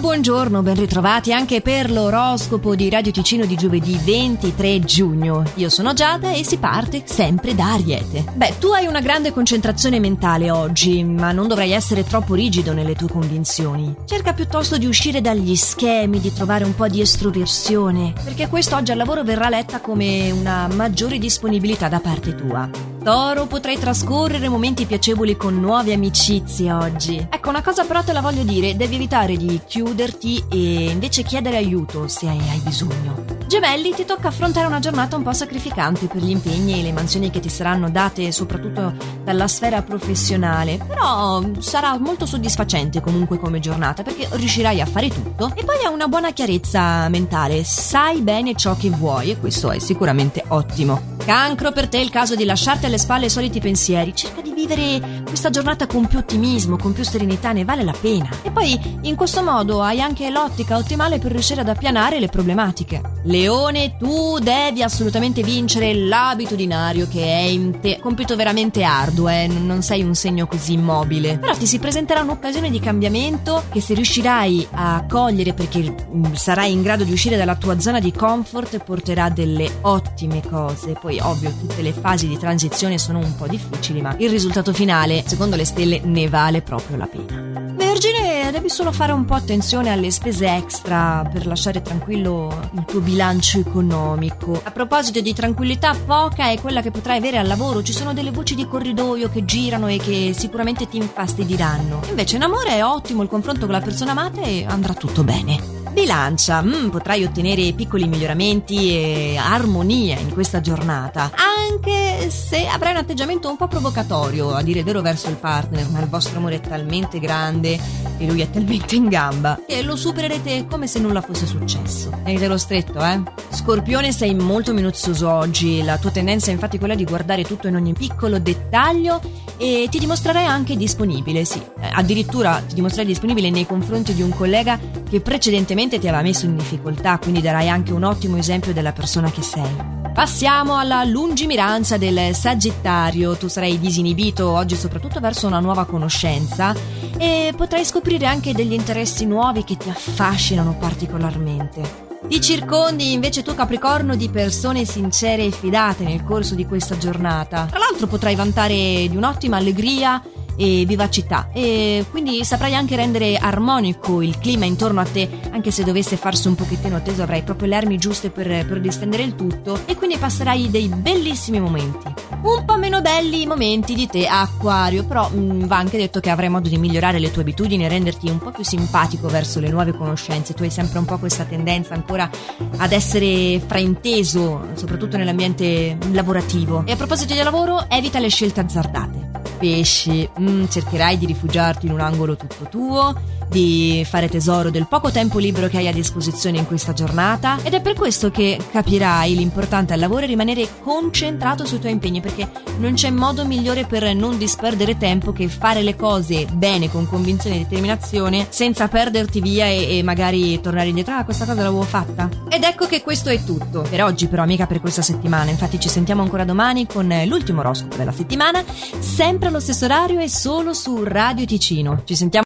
buongiorno, ben ritrovati anche per l'oroscopo di Radio Ticino di giovedì 23 giugno. Io sono Giada e si parte sempre da Ariete. Beh, tu hai una grande concentrazione mentale oggi, ma non dovrai essere troppo rigido nelle tue convinzioni. Cerca piuttosto di uscire dagli schemi, di trovare un po' di estroversione, perché questo oggi al lavoro verrà letta come una maggiore disponibilità da parte tua. Toro, potrai trascorrere momenti piacevoli con nuove amicizie oggi. Ecco, una cosa però te la voglio dire, devi evitare di chiuderti e invece chiedere aiuto se hai, bisogno. Gemelli, ti tocca affrontare una giornata un po' sacrificante per gli impegni e le mansioni che ti saranno date soprattutto dalla sfera professionale, però sarà molto soddisfacente comunque come giornata perché riuscirai a fare tutto e poi hai una buona chiarezza mentale, sai bene ciò che vuoi e questo è sicuramente ottimo. Cancro, per te è il caso di lasciarti alle spalle i soliti pensieri. Cerca di vivere questa giornata con più ottimismo, con più serenità, ne vale la pena. E poi, in questo modo, hai anche l'ottica ottimale per riuscire ad appianare le problematiche. Leone, tu devi assolutamente vincere l'abitudinario che è in te. Compito veramente arduo, eh? non sei un segno così immobile. Però ti si presenterà un'occasione di cambiamento che se riuscirai a cogliere perché mm, sarai in grado di uscire dalla tua zona di comfort porterà delle ottime cose. Poi ovvio tutte le fasi di transizione sono un po' difficili, ma il risultato finale, secondo le stelle, ne vale proprio la pena. Solo fare un po' attenzione alle spese extra per lasciare tranquillo il tuo bilancio economico. A proposito di tranquillità, poca è quella che potrai avere al lavoro. Ci sono delle voci di corridoio che girano e che sicuramente ti infastidiranno. Invece in amore è ottimo il confronto con la persona amata e andrà tutto bene. Bilancia, mm, potrai ottenere piccoli miglioramenti e armonia in questa giornata, anche se avrai un atteggiamento un po' provocatorio, a dire vero, verso il partner, ma il vostro amore è talmente grande e lui è talmente in gamba che lo supererete come se nulla fosse successo. Tenete lo stretto, eh? Scorpione, sei molto minuzioso oggi, la tua tendenza è infatti quella di guardare tutto in ogni piccolo dettaglio e ti dimostrerai anche disponibile, sì, addirittura ti dimostrerai disponibile nei confronti di un collega che precedentemente ti aveva messo in difficoltà, quindi darai anche un ottimo esempio della persona che sei. Passiamo alla lungimiranza del Sagittario. Tu sarai disinibito oggi soprattutto verso una nuova conoscenza e potrai scoprire anche degli interessi nuovi che ti affascinano particolarmente. Ti circondi invece tu Capricorno di persone sincere e fidate nel corso di questa giornata. Tra l'altro potrai vantare di un'ottima allegria e vivacità. E quindi saprai anche rendere armonico il clima intorno a te anche se dovesse farsi un pochettino teso avrai proprio le armi giuste per, per distendere il tutto e quindi passerai dei bellissimi momenti. Un po' meno belli i momenti di te acquario però mh, mm, va anche detto che avrai modo di migliorare le tue abitudini e renderti un po' più simpatico verso le nuove conoscenze. Tu hai sempre un po' questa tendenza ancora ad essere frainteso soprattutto nell'ambiente lavorativo. E a proposito di lavoro evita le scelte azzardate pesci, mm, cercherai di rifugiarti in un angolo tutto tuo, di fare tesoro del poco tempo libero che hai a disposizione in questa giornata. Ed è per questo che capirai l'importante al lavoro è rimanere concentrato sui tuoi impegni perché non c'è modo migliore per non disperdere tempo che fare le cose bene con convinzione e determinazione senza perderti via e, e magari tornare indietro. Ah questa cosa l'avevo fatta. Ed ecco che questo è tutto per oggi però amica per questa settimana. Infatti ci sentiamo ancora domani con l'ultimo oroscopo della settimana sempre allo stesso orario e solo su Radio Ticino. Ci sentiamo